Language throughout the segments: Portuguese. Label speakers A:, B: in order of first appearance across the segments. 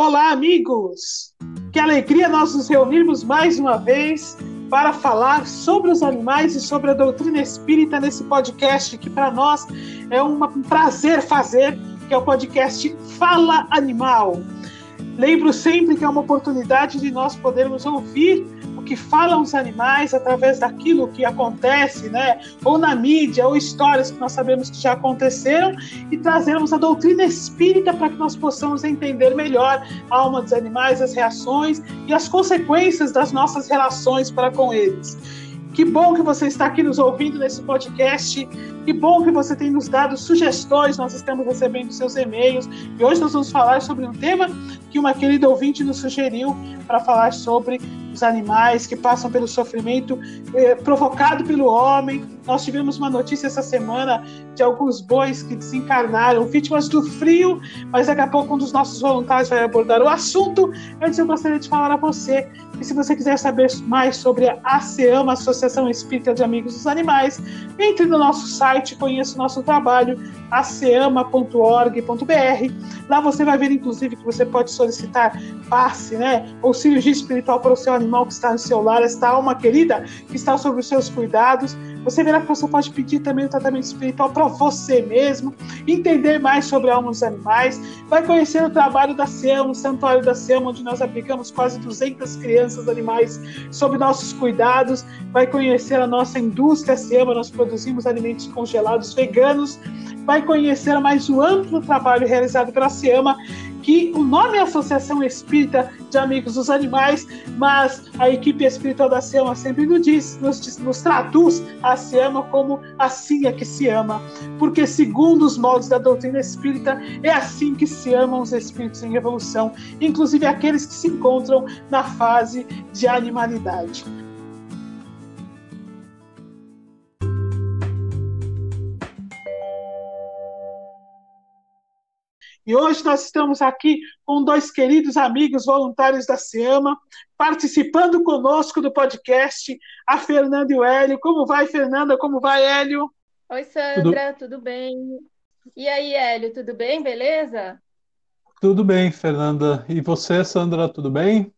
A: Olá, amigos! Que alegria nós nos reunirmos mais uma vez para falar sobre os animais e sobre a doutrina espírita nesse podcast que para nós é um prazer fazer, que é o podcast Fala Animal. Lembro sempre que é uma oportunidade de nós podermos ouvir que falam os animais através daquilo que acontece, né? Ou na mídia, ou histórias que nós sabemos que já aconteceram, e trazermos a doutrina espírita para que nós possamos entender melhor a alma dos animais, as reações e as consequências das nossas relações para com eles. Que bom que você está aqui nos ouvindo nesse podcast. Que bom que você tem nos dado sugestões. Nós estamos recebendo seus e-mails. E hoje nós vamos falar sobre um tema que uma querida ouvinte nos sugeriu para falar sobre os animais que passam pelo sofrimento eh, provocado pelo homem. Nós tivemos uma notícia essa semana de alguns bois que desencarnaram, vítimas do frio, mas daqui a pouco um dos nossos voluntários vai abordar o assunto. Antes eu gostaria de falar a você que se você quiser saber mais sobre a ASEAMA, Associação Espírita de Amigos dos Animais, entre no nosso site, conheça o nosso trabalho, aceama.org.br. Lá você vai ver, inclusive, que você pode solicitar passe, né, ou cirurgia espiritual para o seu animal que está no seu lar, esta alma querida que está sob os seus cuidados. Você verá que você pode pedir também o tratamento espiritual para você mesmo, entender mais sobre a alma dos animais, vai conhecer o trabalho da SEAM, o Santuário da SEAM, onde nós aplicamos quase 200 crianças animais sob nossos cuidados, vai conhecer a nossa indústria SEAM, nós produzimos alimentos congelados veganos, vai conhecer mais o amplo trabalho realizado pela SEAMA o nome é Associação Espírita de Amigos dos Animais, mas a equipe espiritual da SEAMA sempre nos diz, nos, nos traduz a SEAMA como assim é que se ama, porque segundo os moldes da doutrina espírita, é assim que se amam os espíritos em evolução, inclusive aqueles que se encontram na fase de animalidade. E hoje nós estamos aqui com dois queridos amigos voluntários da SEAMA, participando conosco do podcast, a Fernanda e o Hélio. Como vai, Fernanda? Como vai, Hélio?
B: Oi, Sandra, tudo, tudo bem? E aí, Hélio, tudo bem? Beleza?
C: Tudo bem, Fernanda. E você, Sandra, tudo bem?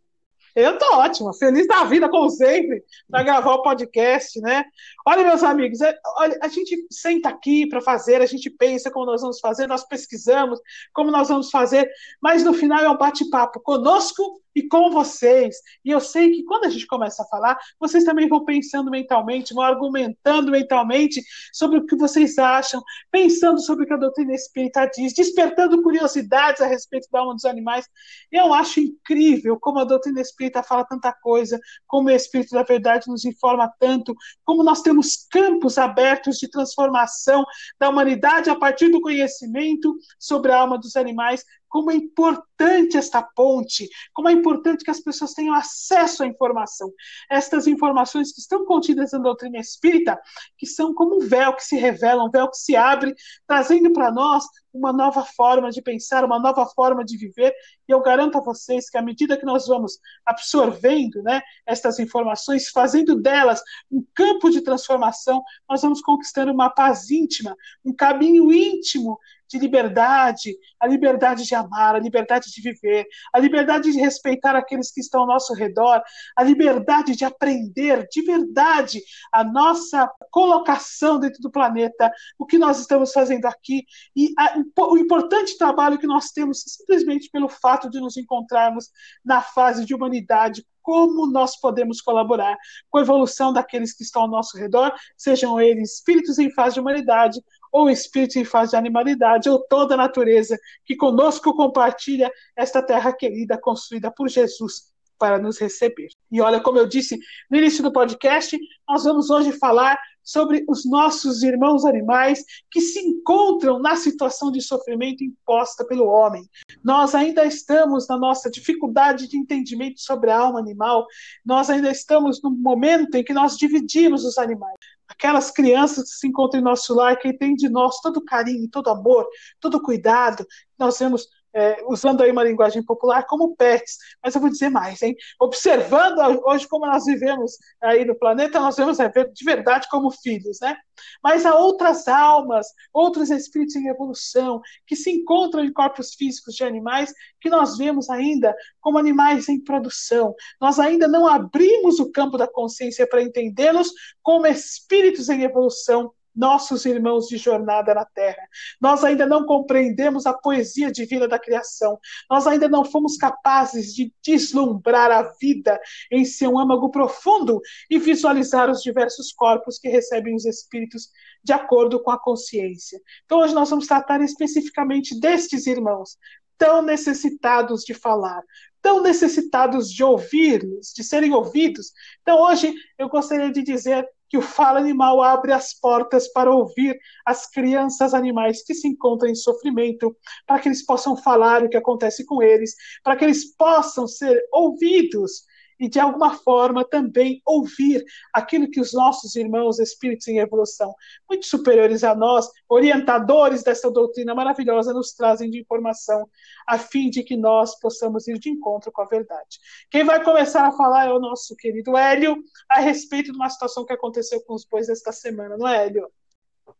A: Eu tô ótima, feliz da vida, como sempre, para gravar o podcast, né? Olha, meus amigos, é, olha, a gente senta aqui para fazer, a gente pensa como nós vamos fazer, nós pesquisamos como nós vamos fazer, mas no final é um bate-papo conosco e com vocês. E eu sei que quando a gente começa a falar, vocês também vão pensando mentalmente, vão argumentando mentalmente sobre o que vocês acham, pensando sobre o que a doutrina espírita diz, despertando curiosidades a respeito da alma dos animais. Eu acho incrível como a doutrina espírita fala tanta coisa, como o Espírito da Verdade nos informa tanto, como nós temos campos abertos de transformação da humanidade a partir do conhecimento sobre a alma dos animais, como é importante esta ponte, como é importante que as pessoas tenham acesso à informação. Estas informações que estão contidas na doutrina espírita, que são como um véu que se revela, um véu que se abre, trazendo para nós uma nova forma de pensar, uma nova forma de viver. E eu garanto a vocês que à medida que nós vamos absorvendo né, estas informações, fazendo delas um campo de transformação, nós vamos conquistando uma paz íntima, um caminho íntimo de liberdade, a liberdade de amar, a liberdade de viver, a liberdade de respeitar aqueles que estão ao nosso redor, a liberdade de aprender de verdade a nossa colocação dentro do planeta, o que nós estamos fazendo aqui e a, o importante trabalho que nós temos simplesmente pelo fato de nos encontrarmos na fase de humanidade como nós podemos colaborar com a evolução daqueles que estão ao nosso redor, sejam eles espíritos em fase de humanidade ou espírito em fase de animalidade, ou toda a natureza que conosco compartilha esta terra querida construída por Jesus para nos receber. E olha, como eu disse no início do podcast, nós vamos hoje falar sobre os nossos irmãos animais que se encontram na situação de sofrimento imposta pelo homem. Nós ainda estamos na nossa dificuldade de entendimento sobre a alma animal, nós ainda estamos no momento em que nós dividimos os animais aquelas crianças que se encontram em nosso lar, que tem de nós todo carinho, todo amor, todo cuidado, nós vemos é, usando aí uma linguagem popular, como pets. Mas eu vou dizer mais, hein? Observando hoje como nós vivemos aí no planeta, nós vemos de verdade como filhos, né? Mas há outras almas, outros espíritos em evolução, que se encontram em corpos físicos de animais, que nós vemos ainda como animais em produção. Nós ainda não abrimos o campo da consciência para entendê-los como espíritos em evolução nossos irmãos de jornada na Terra. Nós ainda não compreendemos a poesia divina da criação. Nós ainda não fomos capazes de deslumbrar a vida em seu âmago profundo e visualizar os diversos corpos que recebem os espíritos de acordo com a consciência. Então, hoje nós vamos tratar especificamente destes irmãos, tão necessitados de falar, tão necessitados de ouvir, de serem ouvidos. Então, hoje eu gostaria de dizer que o Fala Animal abre as portas para ouvir as crianças animais que se encontram em sofrimento, para que eles possam falar o que acontece com eles, para que eles possam ser ouvidos e, de alguma forma, também ouvir aquilo que os nossos irmãos espíritos em evolução, muito superiores a nós, orientadores dessa doutrina maravilhosa, nos trazem de informação, a fim de que nós possamos ir de encontro com a verdade. Quem vai começar a falar é o nosso querido Hélio, a respeito de uma situação que aconteceu com os bois esta semana, não é, Hélio?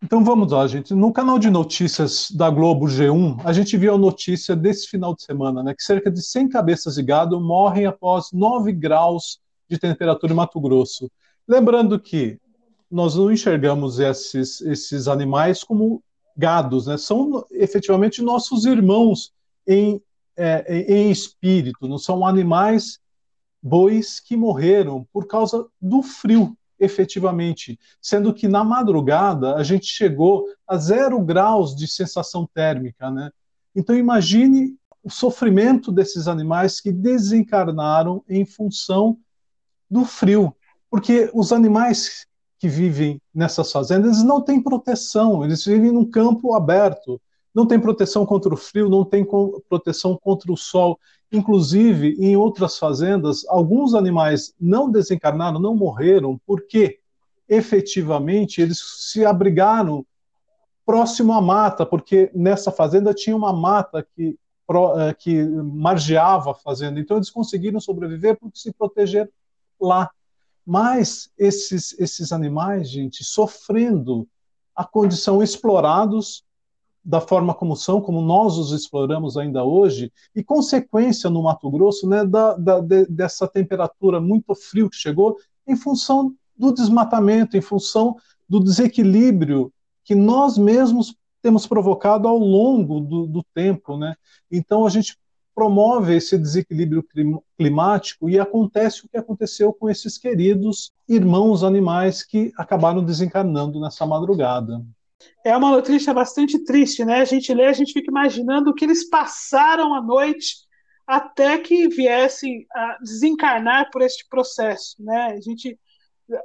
C: Então vamos lá, gente. No canal de notícias da Globo G1, a gente viu a notícia desse final de semana, né, que cerca de 100 cabeças de gado morrem após 9 graus de temperatura em Mato Grosso. Lembrando que nós não enxergamos esses, esses animais como gados, né? são efetivamente nossos irmãos em, é, em espírito, não são animais bois que morreram por causa do frio efetivamente, sendo que na madrugada a gente chegou a zero graus de sensação térmica, né? Então imagine o sofrimento desses animais que desencarnaram em função do frio, porque os animais que vivem nessas fazendas não têm proteção, eles vivem num campo aberto, não tem proteção contra o frio, não tem proteção contra o sol. Inclusive, em outras fazendas, alguns animais não desencarnaram, não morreram, porque efetivamente eles se abrigaram próximo à mata, porque nessa fazenda tinha uma mata que, eh, que margeava a fazenda. Então, eles conseguiram sobreviver porque se protegeram lá. Mas esses, esses animais, gente, sofrendo a condição explorados, da forma como são, como nós os exploramos ainda hoje, e consequência no Mato Grosso né, da, da de, dessa temperatura muito frio que chegou, em função do desmatamento, em função do desequilíbrio que nós mesmos temos provocado ao longo do, do tempo. Né? Então a gente promove esse desequilíbrio climático e acontece o que aconteceu com esses queridos irmãos animais que acabaram desencarnando nessa madrugada.
A: É uma notícia bastante triste, né? A gente lê, a gente fica imaginando o que eles passaram à noite até que viessem a desencarnar por este processo, né? A gente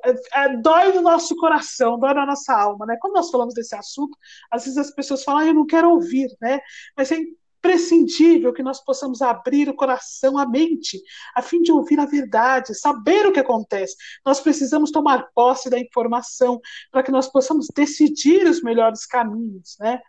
A: é, é, dói no nosso coração, dói na nossa alma, né? Quando nós falamos desse assunto, às vezes as pessoas falam, ah, eu não quero ouvir, né? Mas é imprescindível que nós possamos abrir o coração, a mente, a fim de ouvir a verdade, saber o que acontece. Nós precisamos tomar posse da informação para que nós possamos decidir os melhores caminhos, né?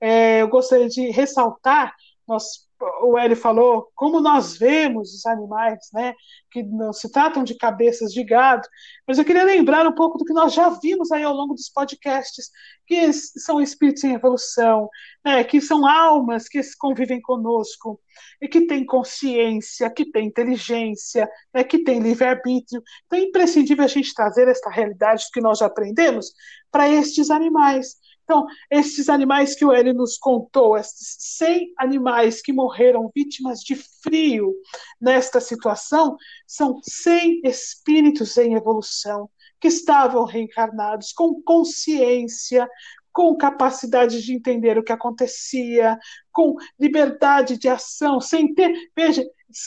A: É, eu gostaria de ressaltar, nós o Eli falou, como nós vemos os animais, né, que não se tratam de cabeças de gado, mas eu queria lembrar um pouco do que nós já vimos aí ao longo dos podcasts, que são espíritos em evolução, né, que são almas que convivem conosco, e que têm consciência, que têm inteligência, né, que têm livre-arbítrio. Então é imprescindível a gente trazer esta realidade que nós já aprendemos para estes animais. Então, esses animais que o Eli nos contou, esses 100 animais que morreram vítimas de frio nesta situação, são 100 espíritos em evolução que estavam reencarnados com consciência, com capacidade de entender o que acontecia, com liberdade de ação, sem ter. Veja,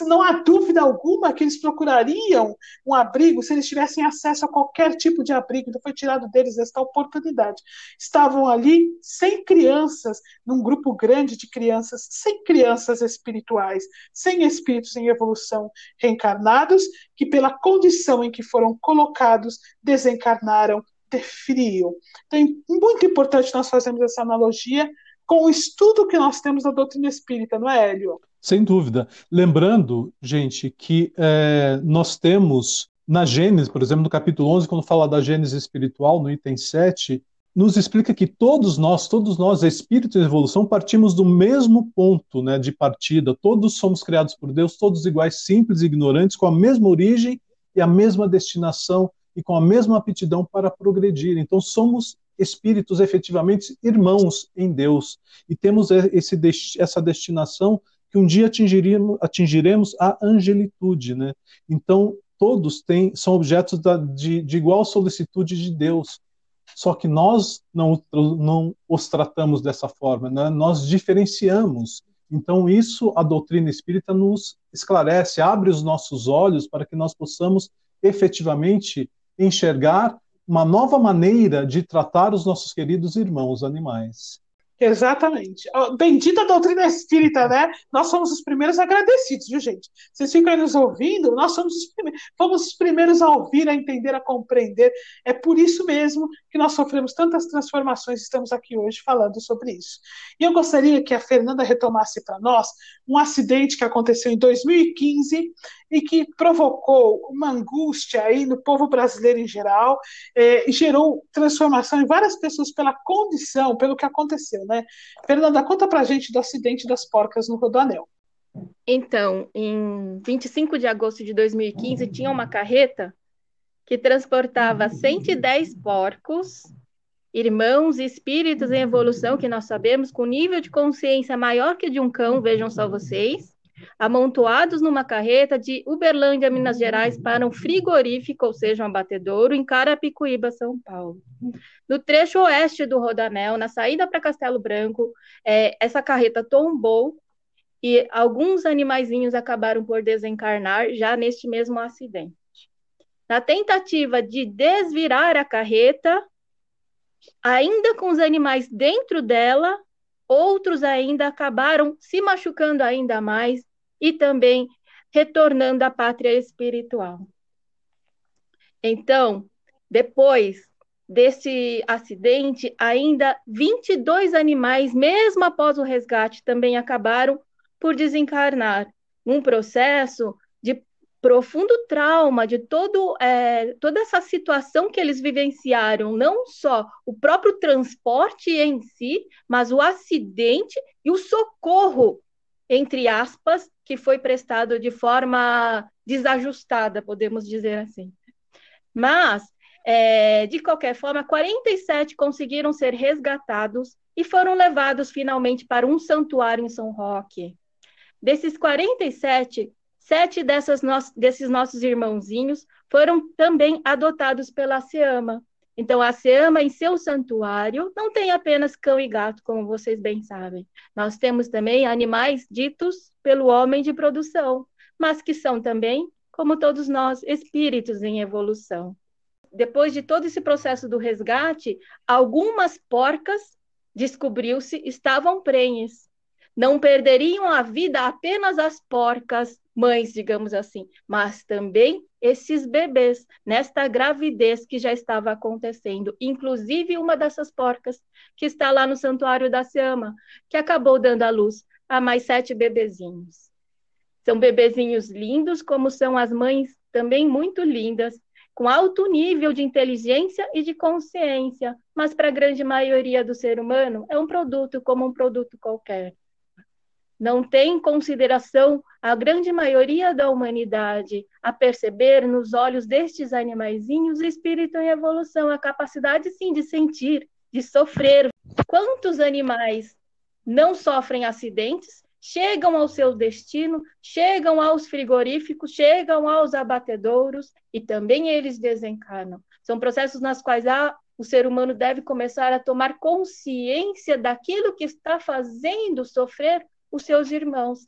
A: não há dúvida alguma que eles procurariam um abrigo se eles tivessem acesso a qualquer tipo de abrigo. Então foi tirado deles esta oportunidade. Estavam ali sem crianças, num grupo grande de crianças, sem crianças espirituais, sem espíritos em evolução reencarnados, que pela condição em que foram colocados, desencarnaram frio. Então é muito importante nós fazermos essa analogia com o estudo que nós temos da doutrina espírita, não é, Hélio?
C: Sem dúvida. Lembrando, gente, que é, nós temos na Gênesis, por exemplo, no capítulo 11, quando fala da Gênesis espiritual, no item 7, nos explica que todos nós, todos nós, espíritos em evolução, partimos do mesmo ponto né, de partida. Todos somos criados por Deus, todos iguais, simples ignorantes, com a mesma origem e a mesma destinação e com a mesma aptidão para progredir. Então, somos espíritos efetivamente irmãos em Deus e temos esse, essa destinação que um dia atingiremos, atingiremos a angelitude. Né? Então, todos têm, são objetos da, de, de igual solicitude de Deus. Só que nós não, não os tratamos dessa forma, né? nós diferenciamos. Então, isso a doutrina espírita nos esclarece, abre os nossos olhos para que nós possamos efetivamente enxergar uma nova maneira de tratar os nossos queridos irmãos animais.
A: Exatamente. Bendita doutrina espírita, né? Nós somos os primeiros agradecidos, viu, gente? Vocês ficam aí nos ouvindo, nós somos os primeiros, fomos os primeiros a ouvir, a entender, a compreender. É por isso mesmo que nós sofremos tantas transformações e estamos aqui hoje falando sobre isso. E eu gostaria que a Fernanda retomasse para nós um acidente que aconteceu em 2015 e que provocou uma angústia aí no povo brasileiro em geral, é, e gerou transformação em várias pessoas pela condição, pelo que aconteceu, né? Fernanda, conta pra gente do acidente das porcas no Rodoanel.
B: Então, em 25 de agosto de 2015, tinha uma carreta que transportava 110 porcos, irmãos e espíritos em evolução, que nós sabemos, com nível de consciência maior que de um cão, vejam só vocês, amontoados numa carreta de Uberlândia, Minas Gerais, para um frigorífico, ou seja, um abatedouro, em Carapicuíba, São Paulo. No trecho oeste do Rodanel, na saída para Castelo Branco, é, essa carreta tombou e alguns animaizinhos acabaram por desencarnar já neste mesmo acidente. Na tentativa de desvirar a carreta, ainda com os animais dentro dela, outros ainda acabaram se machucando ainda mais e também retornando à pátria espiritual. Então, depois desse acidente, ainda 22 animais, mesmo após o resgate, também acabaram por desencarnar. Um processo de profundo trauma, de todo, é, toda essa situação que eles vivenciaram, não só o próprio transporte em si, mas o acidente e o socorro, entre aspas, que foi prestado de forma desajustada, podemos dizer assim. Mas, é, de qualquer forma, 47 conseguiram ser resgatados e foram levados finalmente para um santuário em São Roque. Desses 47, sete dessas no desses nossos irmãozinhos foram também adotados pela SEAMA. Então, a SEAMA, em seu santuário, não tem apenas cão e gato, como vocês bem sabem. Nós temos também animais ditos pelo homem de produção, mas que são também, como todos nós, espíritos em evolução. Depois de todo esse processo do resgate, algumas porcas, descobriu-se, estavam prenhes. Não perderiam a vida apenas as porcas mães, digamos assim, mas também esses bebês, nesta gravidez que já estava acontecendo. Inclusive, uma dessas porcas que está lá no Santuário da Seama, que acabou dando à luz a mais sete bebezinhos. São bebezinhos lindos, como são as mães também muito lindas, com alto nível de inteligência e de consciência, mas para a grande maioria do ser humano é um produto como um produto qualquer. Não tem consideração a grande maioria da humanidade a perceber nos olhos destes animaizinhos espírito em evolução, a capacidade sim de sentir, de sofrer. Quantos animais não sofrem acidentes, chegam ao seu destino, chegam aos frigoríficos, chegam aos abatedouros e também eles desencarnam. São processos nas quais o ser humano deve começar a tomar consciência daquilo que está fazendo sofrer os seus irmãos.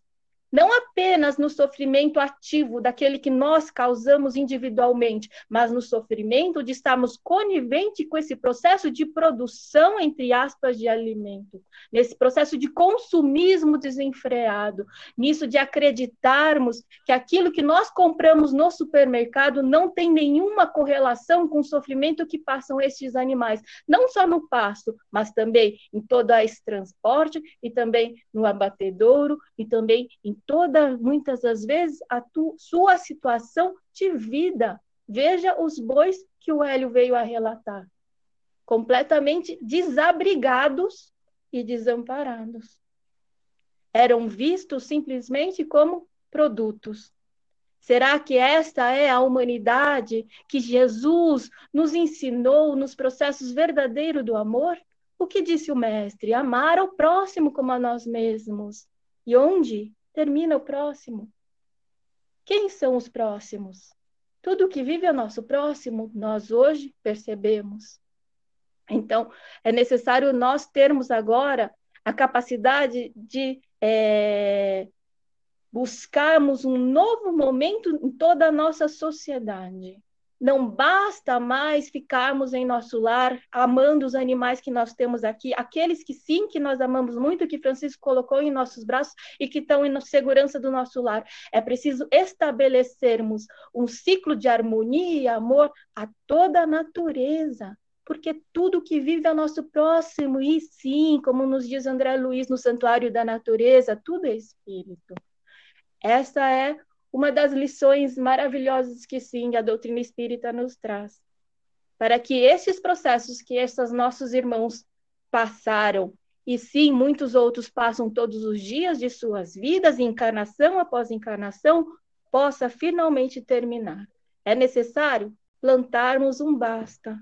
B: Não apenas no sofrimento ativo daquele que nós causamos individualmente, mas no sofrimento de estarmos conivente com esse processo de produção, entre aspas, de alimento, nesse processo de consumismo desenfreado, nisso de acreditarmos que aquilo que nós compramos no supermercado não tem nenhuma correlação com o sofrimento que passam estes animais, não só no pasto, mas também em todo esse transporte e também no abatedouro e também em toda, muitas das vezes, a tu, sua situação de vida. Veja os bois que o Hélio veio a relatar. Completamente desabrigados e desamparados. Eram vistos simplesmente como produtos. Será que esta é a humanidade que Jesus nos ensinou nos processos verdadeiros do amor? O que disse o Mestre? Amar ao próximo como a nós mesmos. E onde termina o próximo. Quem são os próximos? Tudo que vive é nosso próximo, nós hoje percebemos. Então, é necessário nós termos agora a capacidade de é, buscarmos um novo momento em toda a nossa sociedade. Não basta mais ficarmos em nosso lar amando os animais que nós temos aqui, aqueles que sim, que nós amamos muito, que Francisco colocou em nossos braços e que estão em segurança do nosso lar. É preciso estabelecermos um ciclo de harmonia e amor a toda a natureza, porque tudo que vive é nosso próximo, e sim, como nos diz André Luiz no Santuário da Natureza, tudo é espírito. Essa é uma das lições maravilhosas que sim a doutrina espírita nos traz. Para que esses processos que esses nossos irmãos passaram, e sim muitos outros passam todos os dias de suas vidas, encarnação após encarnação, possa finalmente terminar. É necessário plantarmos um basta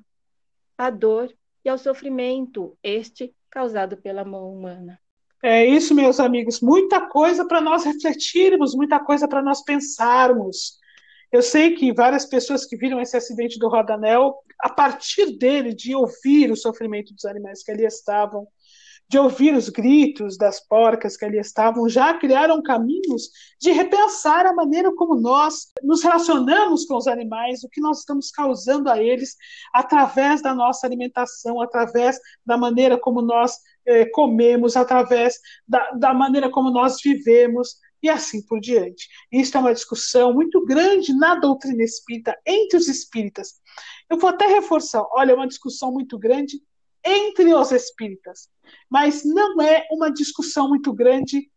B: à dor e ao sofrimento, este causado pela mão humana.
A: É isso, meus amigos. Muita coisa para nós refletirmos, muita coisa para nós pensarmos. Eu sei que várias pessoas que viram esse acidente do Rodanel, a partir dele, de ouvir o sofrimento dos animais que ali estavam, de ouvir os gritos das porcas que ali estavam, já criaram caminhos de repensar a maneira como nós nos relacionamos com os animais, o que nós estamos causando a eles através da nossa alimentação, através da maneira como nós eh, comemos, através da, da maneira como nós vivemos, e assim por diante. Isso é uma discussão muito grande na doutrina espírita, entre os espíritas. Eu vou até reforçar: olha, é uma discussão muito grande entre os espíritas, mas não é uma discussão muito grande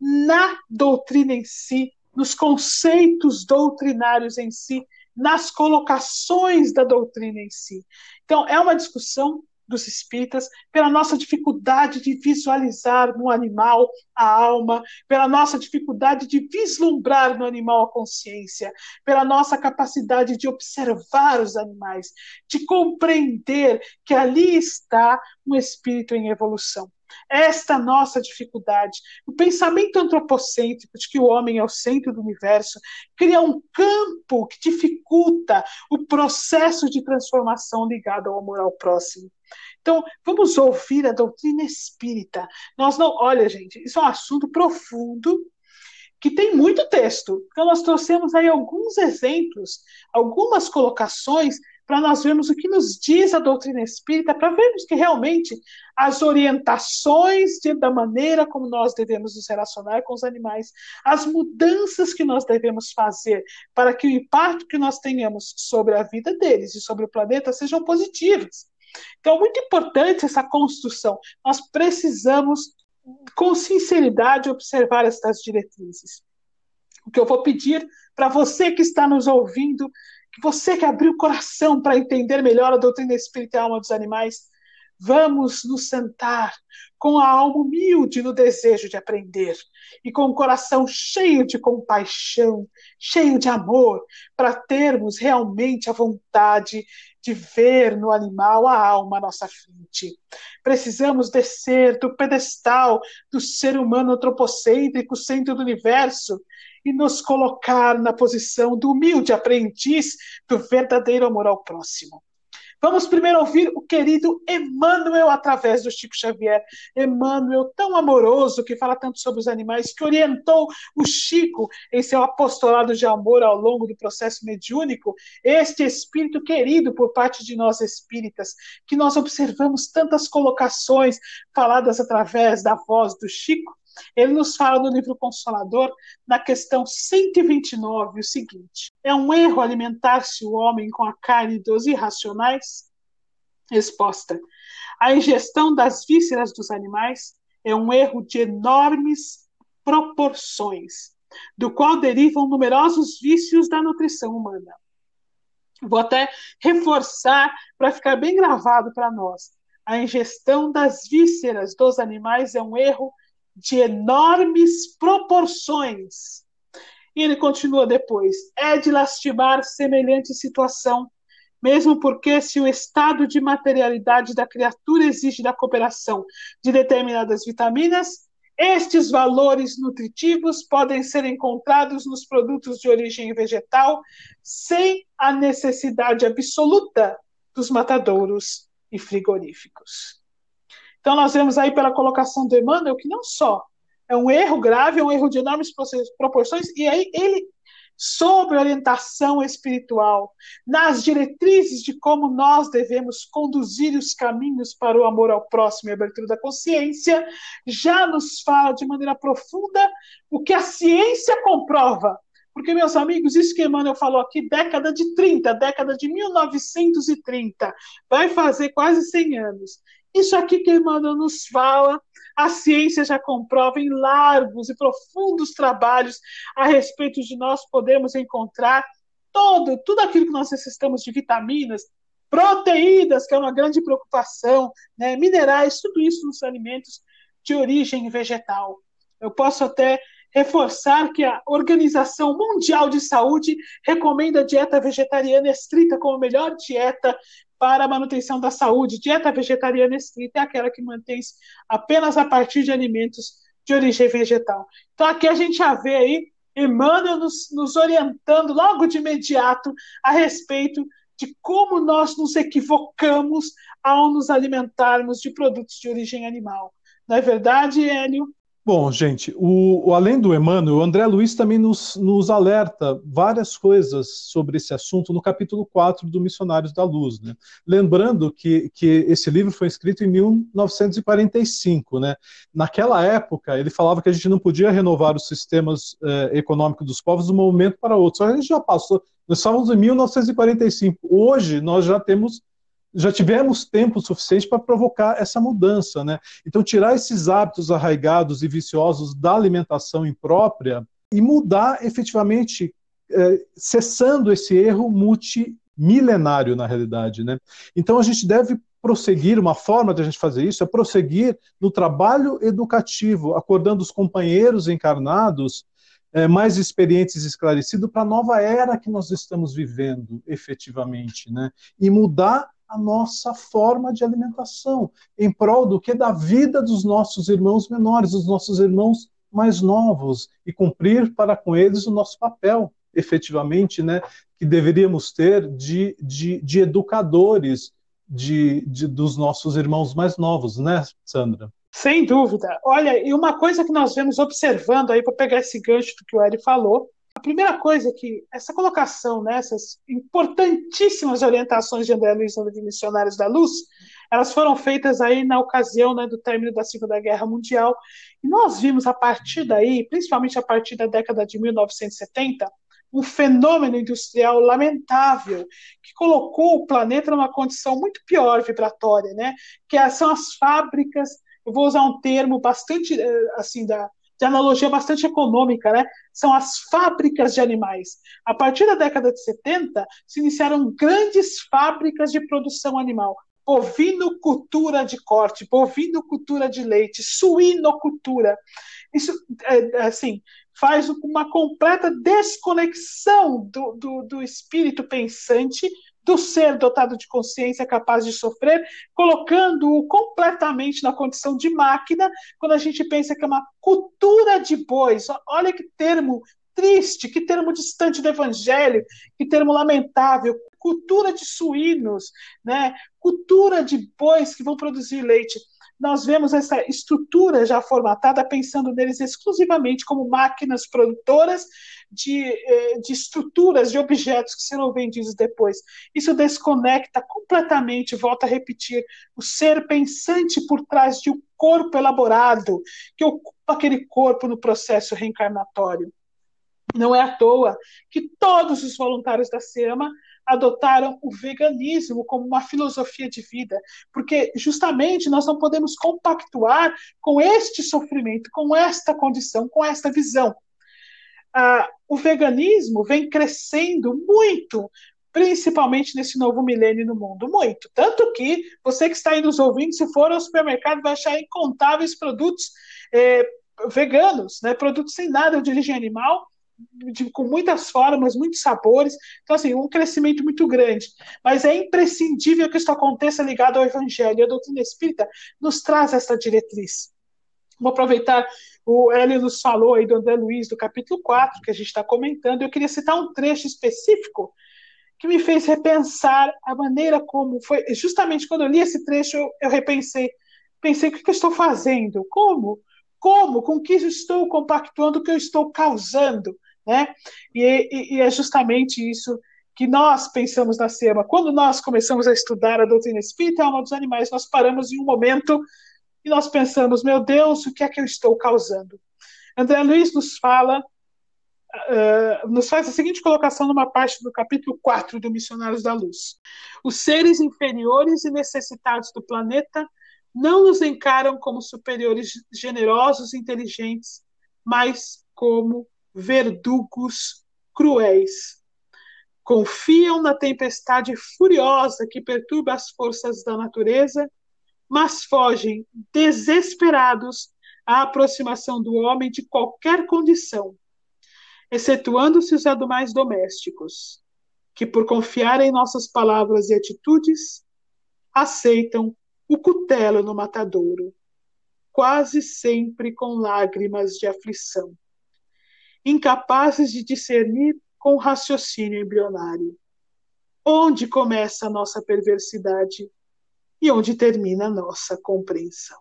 A: na doutrina em si, nos conceitos doutrinários em si, nas colocações da doutrina em si. Então, é uma discussão dos espíritas, pela nossa dificuldade de visualizar no animal a alma, pela nossa dificuldade de vislumbrar no animal a consciência, pela nossa capacidade de observar os animais, de compreender que ali está um espírito em evolução. Esta nossa dificuldade, o pensamento antropocêntrico de que o homem é o centro do universo, cria um campo que dificulta o processo de transformação ligado ao amor ao próximo. Então, vamos ouvir a doutrina espírita. Nós não, olha, gente, isso é um assunto profundo que tem muito texto. Então, nós trouxemos aí alguns exemplos, algumas colocações para nós vermos o que nos diz a doutrina espírita, para vermos que realmente as orientações de, da maneira como nós devemos nos relacionar com os animais, as mudanças que nós devemos fazer para que o impacto que nós tenhamos sobre a vida deles e sobre o planeta sejam positivos. Então, é muito importante essa construção. Nós precisamos, com sinceridade, observar estas diretrizes. O que eu vou pedir para você que está nos ouvindo, você que abriu o coração para entender melhor a doutrina espírita e a alma dos animais, vamos nos sentar com a alma humilde no desejo de aprender e com o coração cheio de compaixão, cheio de amor, para termos realmente a vontade de ver no animal a alma à nossa frente. Precisamos descer do pedestal do ser humano antropocêntrico, centro do universo, e nos colocar na posição do humilde aprendiz do verdadeiro amor ao próximo. Vamos primeiro ouvir o querido Emmanuel através do Chico Xavier. Emmanuel, tão amoroso, que fala tanto sobre os animais, que orientou o Chico em seu apostolado de amor ao longo do processo mediúnico. Este espírito querido por parte de nós espíritas, que nós observamos tantas colocações faladas através da voz do Chico. Ele nos fala no livro Consolador, na questão 129, o seguinte: É um erro alimentar-se o homem com a carne dos irracionais? Resposta: A ingestão das vísceras dos animais é um erro de enormes proporções, do qual derivam numerosos vícios da nutrição humana. Vou até reforçar para ficar bem gravado para nós. A ingestão das vísceras dos animais é um erro de enormes proporções. E ele continua depois: é de lastimar semelhante situação, mesmo porque, se o estado de materialidade da criatura exige da cooperação de determinadas vitaminas, estes valores nutritivos podem ser encontrados nos produtos de origem vegetal sem a necessidade absoluta dos matadouros e frigoríficos. Então, nós vemos aí pela colocação do Emmanuel que não só é um erro grave, é um erro de enormes proporções, e aí ele, sobre orientação espiritual, nas diretrizes de como nós devemos conduzir os caminhos para o amor ao próximo e abertura da consciência, já nos fala de maneira profunda o que a ciência comprova. Porque, meus amigos, isso que Emmanuel falou aqui, década de 30, década de 1930, vai fazer quase 100 anos. Isso aqui que Emmanuel nos fala, a ciência já comprova em largos e profundos trabalhos a respeito de nós podemos encontrar todo, tudo aquilo que nós necessitamos de vitaminas, proteínas, que é uma grande preocupação, né, minerais, tudo isso nos alimentos de origem vegetal. Eu posso até reforçar que a Organização Mundial de Saúde recomenda a dieta vegetariana estrita como a melhor dieta para a manutenção da saúde. Dieta vegetariana estrita é aquela que mantém apenas a partir de alimentos de origem vegetal. Então aqui a gente já vê aí Emmanuel nos, nos orientando logo de imediato a respeito de como nós nos equivocamos ao nos alimentarmos de produtos de origem animal. Não é verdade, Hélio?
C: Bom, gente, o, além do Emmanuel, o André Luiz também nos, nos, alerta várias coisas sobre esse assunto no capítulo 4 do Missionários da Luz. Né? Lembrando que, que esse livro foi escrito em 1945. Né? Naquela época, ele falava que a gente não podia renovar os sistemas eh, econômicos dos povos de um momento para outro. Só a gente já passou, nós estávamos em 1945. Hoje, nós já temos já tivemos tempo suficiente para provocar essa mudança, né? Então, tirar esses hábitos arraigados e viciosos da alimentação imprópria e mudar efetivamente, é, cessando esse erro multimilenário, na realidade, né? Então, a gente deve prosseguir, uma forma de a gente fazer isso é prosseguir no trabalho educativo, acordando os companheiros encarnados é, mais experientes e esclarecidos para a nova era que nós estamos vivendo, efetivamente, né? E mudar a nossa forma de alimentação, em prol do que? Da vida dos nossos irmãos menores, dos nossos irmãos mais novos, e cumprir para com eles o nosso papel, efetivamente, né, que deveríamos ter de, de, de educadores de, de, dos nossos irmãos mais novos, né, Sandra?
A: Sem dúvida. Olha, e uma coisa que nós vemos observando aí, para pegar esse gancho do que o Eri falou, a primeira coisa é que essa colocação, né, essas importantíssimas orientações de André Luiz de Missionários da Luz, elas foram feitas aí na ocasião né, do término da Segunda Guerra Mundial, e nós vimos a partir daí, principalmente a partir da década de 1970, um fenômeno industrial lamentável que colocou o planeta numa condição muito pior vibratória, né? Que são as fábricas. Eu vou usar um termo bastante eh, assim da de analogia bastante econômica, né? São as fábricas de animais. A partir da década de 70, se iniciaram grandes fábricas de produção animal. Bovinocultura de corte, bovinocultura de leite, suinocultura. Isso, é, é, assim, faz uma completa desconexão do, do, do espírito pensante do ser dotado de consciência capaz de sofrer, colocando-o completamente na condição de máquina, quando a gente pensa que é uma cultura de bois. Olha que termo triste, que termo distante do evangelho, que termo lamentável, cultura de suínos, né? cultura de bois que vão produzir leite. Nós vemos essa estrutura já formatada pensando neles exclusivamente como máquinas produtoras de, eh, de estruturas, de objetos que serão vendidos depois. Isso desconecta completamente, volta a repetir, o ser pensante por trás de um corpo elaborado, que ocupa aquele corpo no processo reencarnatório. Não é à toa que todos os voluntários da SEMA adotaram o veganismo como uma filosofia de vida, porque justamente nós não podemos compactuar com este sofrimento, com esta condição, com esta visão. Ah, o veganismo vem crescendo muito, principalmente nesse novo milênio no mundo, muito. Tanto que você que está aí nos ouvindo, se for ao supermercado, vai achar incontáveis produtos eh, veganos, né, produtos sem nada de origem animal, de, com muitas formas, muitos sabores. Então, assim, um crescimento muito grande. Mas é imprescindível que isso aconteça ligado ao Evangelho. E a doutrina espírita nos traz essa diretriz. Vou aproveitar, o Hélio nos falou aí do André Luiz, do capítulo 4, que a gente está comentando. Eu queria citar um trecho específico que me fez repensar a maneira como foi. Justamente quando eu li esse trecho, eu, eu repensei. Pensei, o que, que eu estou fazendo? Como? Como? Com que estou compactuando? O que eu estou causando? Né? E, e, e é justamente isso que nós pensamos na SEMA. Quando nós começamos a estudar a doutrina espírita, a alma dos animais, nós paramos em um momento e nós pensamos, meu Deus, o que é que eu estou causando? André Luiz nos fala, uh, nos faz a seguinte colocação numa parte do capítulo 4 do Missionários da Luz. Os seres inferiores e necessitados do planeta não nos encaram como superiores generosos e inteligentes, mas como verdugos cruéis. Confiam na tempestade furiosa que perturba as forças da natureza, mas fogem desesperados à aproximação do homem de qualquer condição, excetuando-se os animais domésticos, que, por confiar em nossas palavras e atitudes, aceitam o cutelo no matadouro, quase sempre com lágrimas de aflição incapazes de discernir com raciocínio embrionário. Onde começa a nossa perversidade e onde termina a nossa compreensão?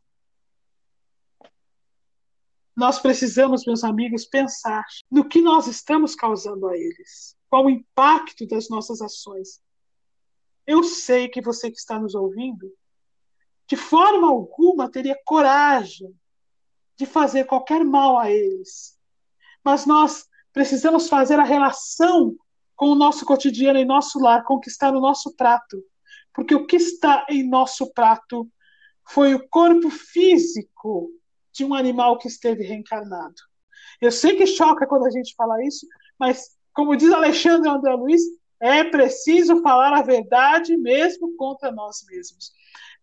A: Nós precisamos, meus amigos, pensar no que nós estamos causando a eles, qual o impacto das nossas ações. Eu sei que você que está nos ouvindo, de forma alguma teria coragem de fazer qualquer mal a eles, mas nós precisamos fazer a relação com o nosso cotidiano em nosso lar, com o que está no nosso prato. Porque o que está em nosso prato foi o corpo físico de um animal que esteve reencarnado. Eu sei que choca quando a gente fala isso, mas, como diz Alexandre André Luiz, é preciso falar a verdade mesmo contra nós mesmos.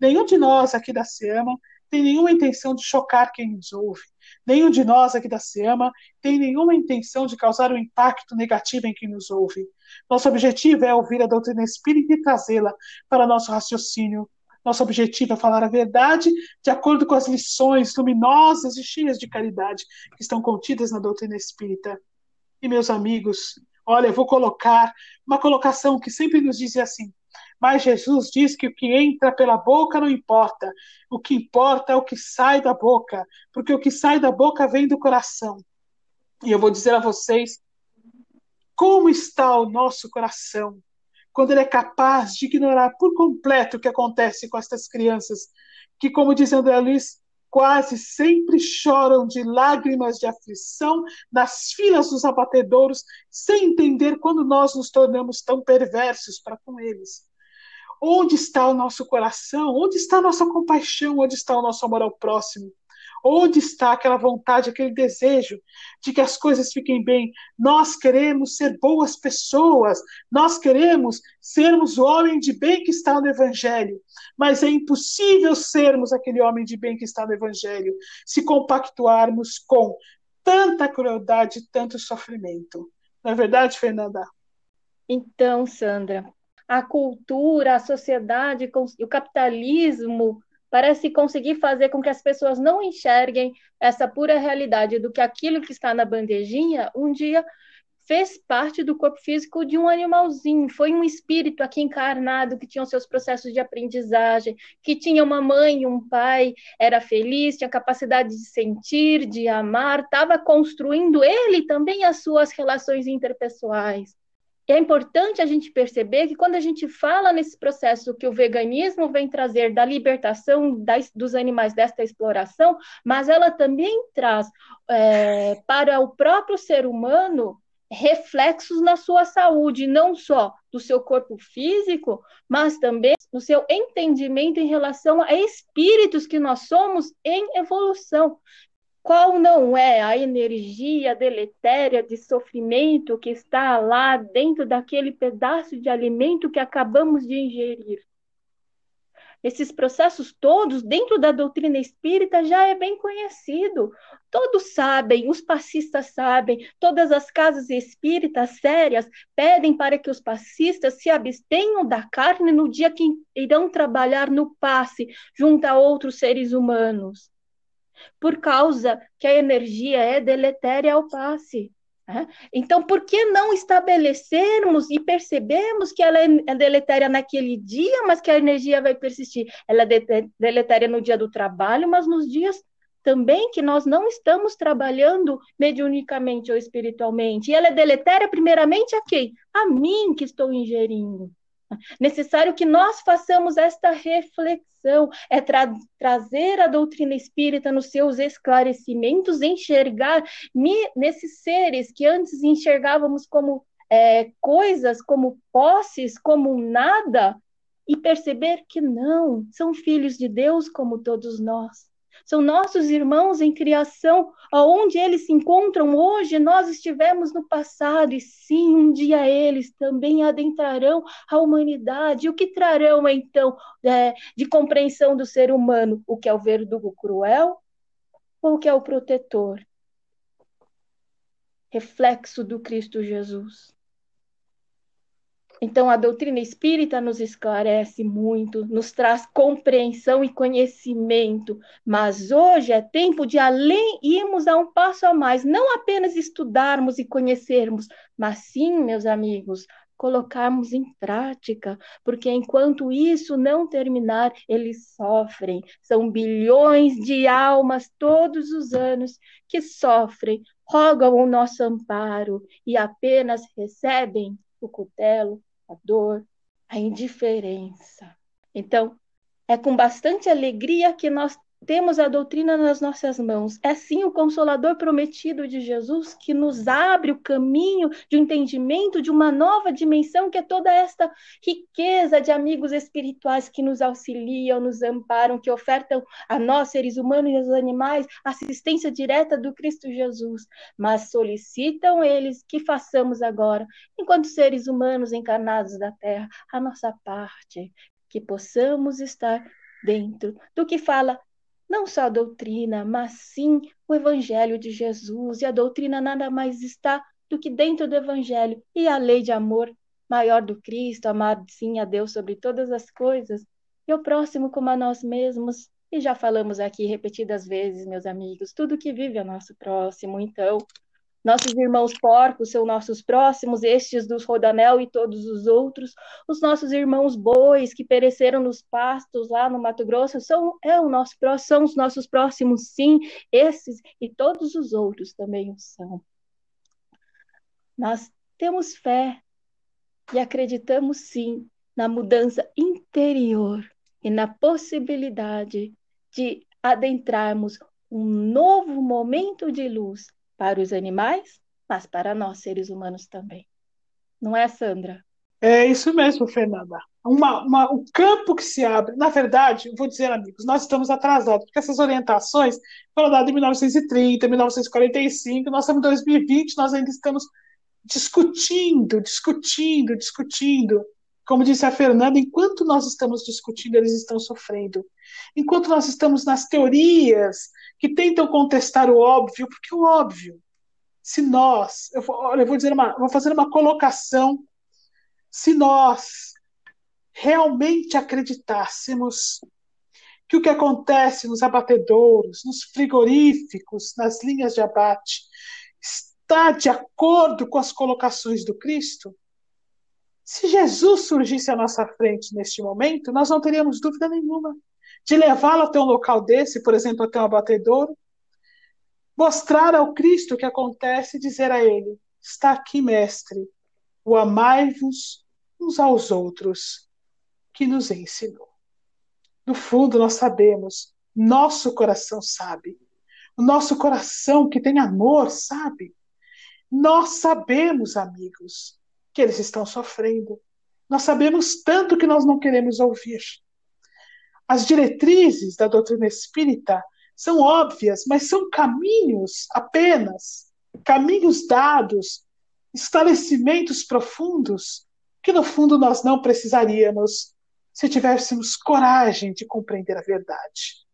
A: Nenhum de nós aqui da SEAMA tem nenhuma intenção de chocar quem nos ouve. Nenhum de nós aqui da SEAMA tem nenhuma intenção de causar um impacto negativo em quem nos ouve. Nosso objetivo é ouvir a doutrina espírita e trazê-la para nosso raciocínio. Nosso objetivo é falar a verdade de acordo com as lições luminosas e cheias de caridade que estão contidas na doutrina espírita. E, meus amigos, olha, eu vou colocar uma colocação que sempre nos dizia assim: mas Jesus diz que o que entra pela boca não importa. O que importa é o que sai da boca, porque o que sai da boca vem do coração. E eu vou dizer a vocês como está o nosso coração quando ele é capaz de ignorar por completo o que acontece com estas crianças, que, como diz André Luiz, quase sempre choram de lágrimas de aflição nas filas dos abatedouros, sem entender quando nós nos tornamos tão perversos para com eles. Onde está o nosso coração? Onde está a nossa compaixão? Onde está o nosso amor ao próximo? Onde está aquela vontade, aquele desejo de que as coisas fiquem bem? Nós queremos ser boas pessoas, nós queremos sermos o homem de bem que está no Evangelho, mas é impossível sermos aquele homem de bem que está no Evangelho se compactuarmos com tanta crueldade, tanto sofrimento. Não é verdade, Fernanda?
B: Então, Sandra, a cultura, a sociedade, o capitalismo parece conseguir fazer com que as pessoas não enxerguem essa pura realidade do que aquilo que está na bandejinha um dia fez parte do corpo físico de um animalzinho, foi um espírito aqui encarnado que tinha os seus processos de aprendizagem, que tinha uma mãe um pai, era feliz, tinha capacidade de sentir, de amar, estava construindo ele também as suas relações interpessoais. É importante a gente perceber que quando a gente fala nesse processo que o veganismo vem trazer da libertação das, dos animais desta exploração, mas ela também traz é, para o próprio ser humano reflexos na sua saúde, não só do seu corpo físico, mas também no seu entendimento em relação a espíritos que nós somos em evolução. Qual não é a energia deletéria de sofrimento que está lá dentro daquele pedaço de alimento que acabamos de ingerir? Esses processos todos, dentro da doutrina espírita, já é bem conhecido. Todos sabem, os passistas sabem, todas as casas espíritas sérias pedem para que os passistas se abstenham da carne no dia que irão trabalhar no passe junto a outros seres humanos por causa que a energia é deletéria ao passe. Né? Então, por que não estabelecermos e percebermos que ela é deletéria naquele dia, mas que a energia vai persistir? Ela é deletéria no dia do trabalho, mas nos dias também que nós não estamos trabalhando mediunicamente ou espiritualmente. E ela é deletéria, primeiramente, a quem? A mim que estou ingerindo. Necessário que nós façamos esta reflexão, é tra trazer a doutrina espírita nos seus esclarecimentos, enxergar nesses seres que antes enxergávamos como é, coisas, como posses, como nada, e perceber que não, são filhos de Deus como todos nós são nossos irmãos em criação, aonde eles se encontram hoje, nós estivemos no passado, e sim, um dia eles também adentrarão a humanidade. O que trarão, então, é, de compreensão do ser humano? O que é o verdugo cruel ou o que é o protetor? Reflexo do Cristo Jesus. Então, a doutrina espírita nos esclarece muito, nos traz compreensão e conhecimento, mas hoje é tempo de além irmos a um passo a mais, não apenas estudarmos e conhecermos, mas sim, meus amigos, colocarmos em prática, porque enquanto isso não terminar, eles sofrem. São bilhões de almas todos os anos que sofrem, rogam o nosso amparo e apenas recebem o cutelo a dor, a indiferença. Então, é com bastante alegria que nós temos a doutrina nas nossas mãos. É sim o consolador prometido de Jesus que nos abre o caminho de um entendimento de uma nova dimensão, que é toda esta riqueza de amigos espirituais que nos auxiliam, nos amparam, que ofertam a nós, seres humanos e aos animais, assistência direta do Cristo Jesus. Mas solicitam eles que façamos agora, enquanto seres humanos encarnados da terra, a nossa parte, que possamos estar dentro do que fala não só a doutrina, mas sim o Evangelho de Jesus. E a doutrina nada mais está do que dentro do Evangelho. E a lei de amor maior do Cristo, amar sim a Deus sobre todas as coisas, e o próximo como a nós mesmos. E já falamos aqui repetidas vezes, meus amigos, tudo que vive é nosso próximo. Então, nossos irmãos porcos são nossos próximos, estes dos Rodamel e todos os outros. Os nossos irmãos bois que pereceram nos pastos lá no Mato Grosso são, é o nosso, são os nossos próximos, sim. Esses e todos os outros também o são. Nós temos fé e acreditamos, sim, na mudança interior e na possibilidade de adentrarmos um novo momento de luz para os animais, mas para nós, seres humanos também. Não é, Sandra?
A: É isso mesmo, Fernanda. Uma, uma, um campo que se abre. Na verdade, vou dizer, amigos, nós estamos atrasados, porque essas orientações foram dadas em 1930, 1945, nós estamos em 2020, nós ainda estamos discutindo, discutindo, discutindo. Como disse a Fernanda, enquanto nós estamos discutindo, eles estão sofrendo. Enquanto nós estamos nas teorias, que tentam contestar o óbvio, porque o óbvio, se nós, eu vou, eu vou dizer uma, vou fazer uma colocação, se nós realmente acreditássemos que o que acontece nos abatedouros, nos frigoríficos, nas linhas de abate, está de acordo com as colocações do Cristo? Se Jesus surgisse à nossa frente neste momento, nós não teríamos dúvida nenhuma de levá-lo até um local desse, por exemplo, até um abatedouro, mostrar ao Cristo o que acontece e dizer a ele: Está aqui, mestre, o amai-vos uns aos outros, que nos ensinou. No fundo, nós sabemos, nosso coração sabe, o nosso coração que tem amor sabe. Nós sabemos, amigos, que eles estão sofrendo. Nós sabemos tanto que nós não queremos ouvir. As diretrizes da doutrina espírita são óbvias, mas são caminhos apenas, caminhos dados, esclarecimentos profundos que no fundo nós não precisaríamos se tivéssemos coragem de compreender a verdade.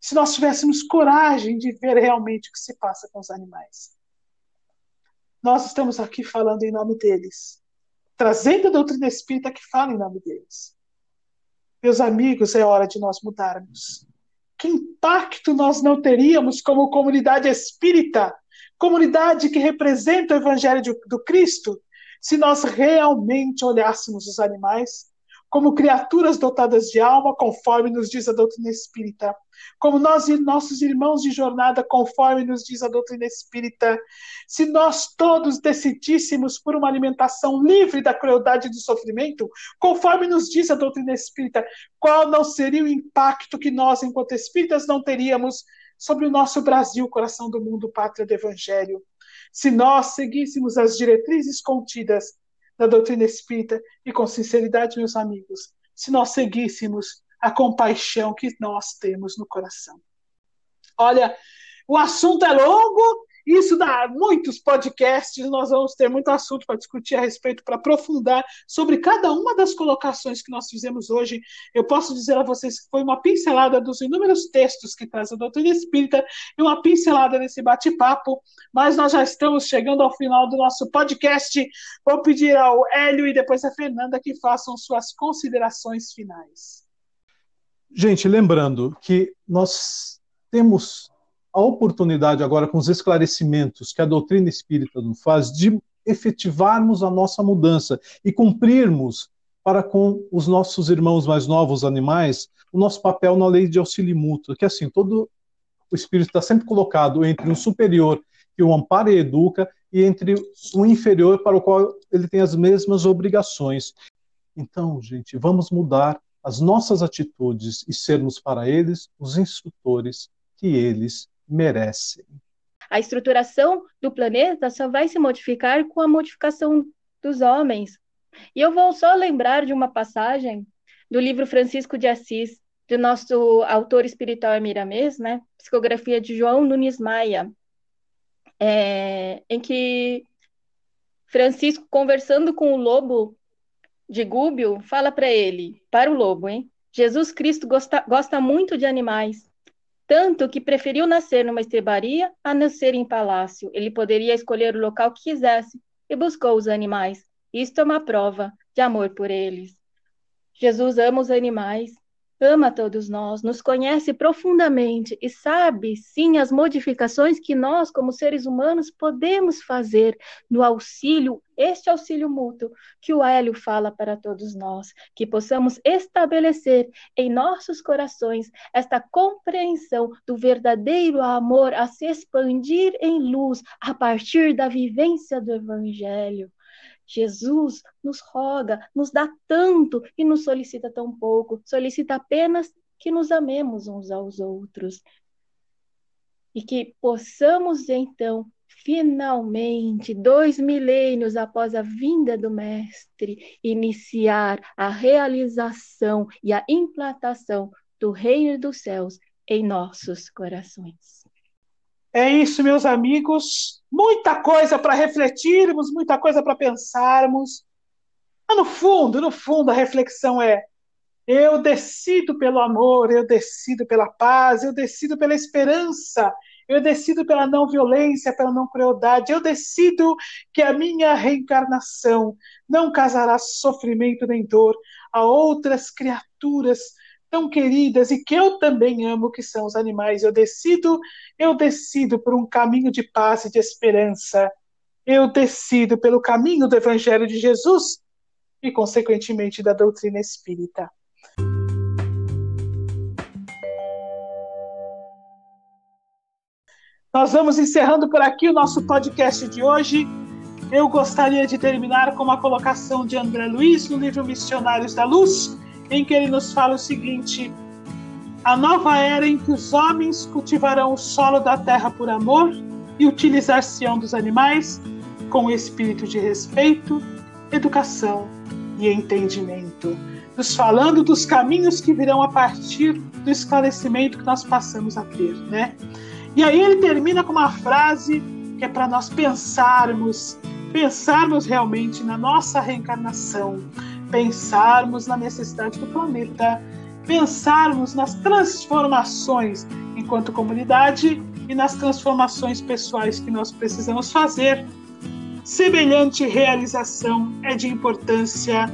A: Se nós tivéssemos coragem de ver realmente o que se passa com os animais. Nós estamos aqui falando em nome deles, trazendo a doutrina espírita que fala em nome deles. Meus amigos, é hora de nós mudarmos. Que impacto nós não teríamos como comunidade espírita, comunidade que representa o Evangelho do Cristo, se nós realmente olhássemos os animais como criaturas dotadas de alma, conforme nos diz a doutrina espírita, como nós e nossos irmãos de jornada, conforme nos diz a doutrina espírita, se nós todos decidíssemos por uma alimentação livre da crueldade e do sofrimento, conforme nos diz a doutrina espírita, qual não seria o impacto que nós, enquanto espíritas, não teríamos sobre o nosso Brasil, coração do mundo, pátria do Evangelho? Se nós seguíssemos as diretrizes contidas da doutrina espírita e com sinceridade, meus amigos, se nós seguíssemos a compaixão que nós temos no coração. Olha, o assunto é longo isso dá muitos podcasts, nós vamos ter muito assunto para discutir a respeito, para aprofundar sobre cada uma das colocações que nós fizemos hoje. Eu posso dizer a vocês que foi uma pincelada dos inúmeros textos que traz a doutrina espírita e uma pincelada nesse bate-papo, mas nós já estamos chegando ao final do nosso podcast. Vou pedir ao Hélio e depois a Fernanda que façam suas considerações finais.
C: Gente, lembrando que nós temos a oportunidade agora com os esclarecimentos que a doutrina espírita nos faz de efetivarmos a nossa mudança e cumprirmos para com os nossos irmãos mais novos animais o nosso papel na lei de auxílio mútuo, que assim, todo o espírito está sempre colocado entre um superior que o ampara e educa e entre um inferior para o qual ele tem as mesmas obrigações. Então, gente, vamos mudar as nossas atitudes e sermos para eles os instrutores que eles merecem.
B: A estruturação do planeta só vai se modificar com a modificação dos homens. E eu vou só lembrar de uma passagem do livro Francisco de Assis, do nosso autor espiritual Emiramês, né? Psicografia de João Nunes Maia, é, em que Francisco, conversando com o lobo de Gúbio, fala para ele, para o lobo, hein? Jesus Cristo gosta, gosta muito de animais tanto que preferiu nascer numa estrebaria a nascer em palácio. Ele poderia escolher o local que quisesse e buscou os animais. Isto é uma prova de amor por eles. Jesus ama os animais ama todos nós, nos conhece profundamente e sabe, sim, as modificações que nós, como seres humanos, podemos fazer no auxílio, este auxílio mútuo que o Hélio fala para todos nós, que possamos estabelecer em nossos corações esta compreensão do verdadeiro amor a se expandir em luz a partir da vivência do Evangelho. Jesus nos roga, nos dá tanto e nos solicita tão pouco, solicita apenas que nos amemos uns aos outros. E que possamos então, finalmente, dois milênios após a vinda do Mestre, iniciar a realização e a implantação do Reino dos Céus em nossos corações.
A: É isso, meus amigos. Muita coisa para refletirmos, muita coisa para pensarmos. Mas no fundo, no fundo, a reflexão é: eu decido pelo amor, eu decido pela paz, eu decido pela esperança, eu decido pela não violência, pela não crueldade, eu decido que a minha reencarnação não causará sofrimento nem dor a outras criaturas tão queridas e que eu também amo, que são os animais. Eu decido, eu decido por um caminho de paz e de esperança. Eu decido pelo caminho do Evangelho de Jesus e, consequentemente, da doutrina espírita. Nós vamos encerrando por aqui o nosso podcast de hoje. Eu gostaria de terminar com uma colocação de André Luiz no livro Missionários da Luz, em que ele nos fala o seguinte: a nova era em que os homens cultivarão o solo da terra por amor e utilizar-se-ão dos animais com espírito de respeito, educação e entendimento, nos falando dos caminhos que virão a partir do esclarecimento que nós passamos a ter, né? E aí ele termina com uma frase que é para nós pensarmos, pensarmos realmente na nossa reencarnação, pensarmos na necessidade do planeta, pensarmos nas transformações enquanto comunidade e nas transformações pessoais que nós precisamos fazer. Semelhante realização é de importância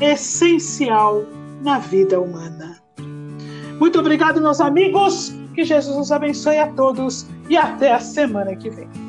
A: essencial na vida humana. Muito obrigado, meus amigos. Que Jesus nos abençoe a todos e até a semana que vem.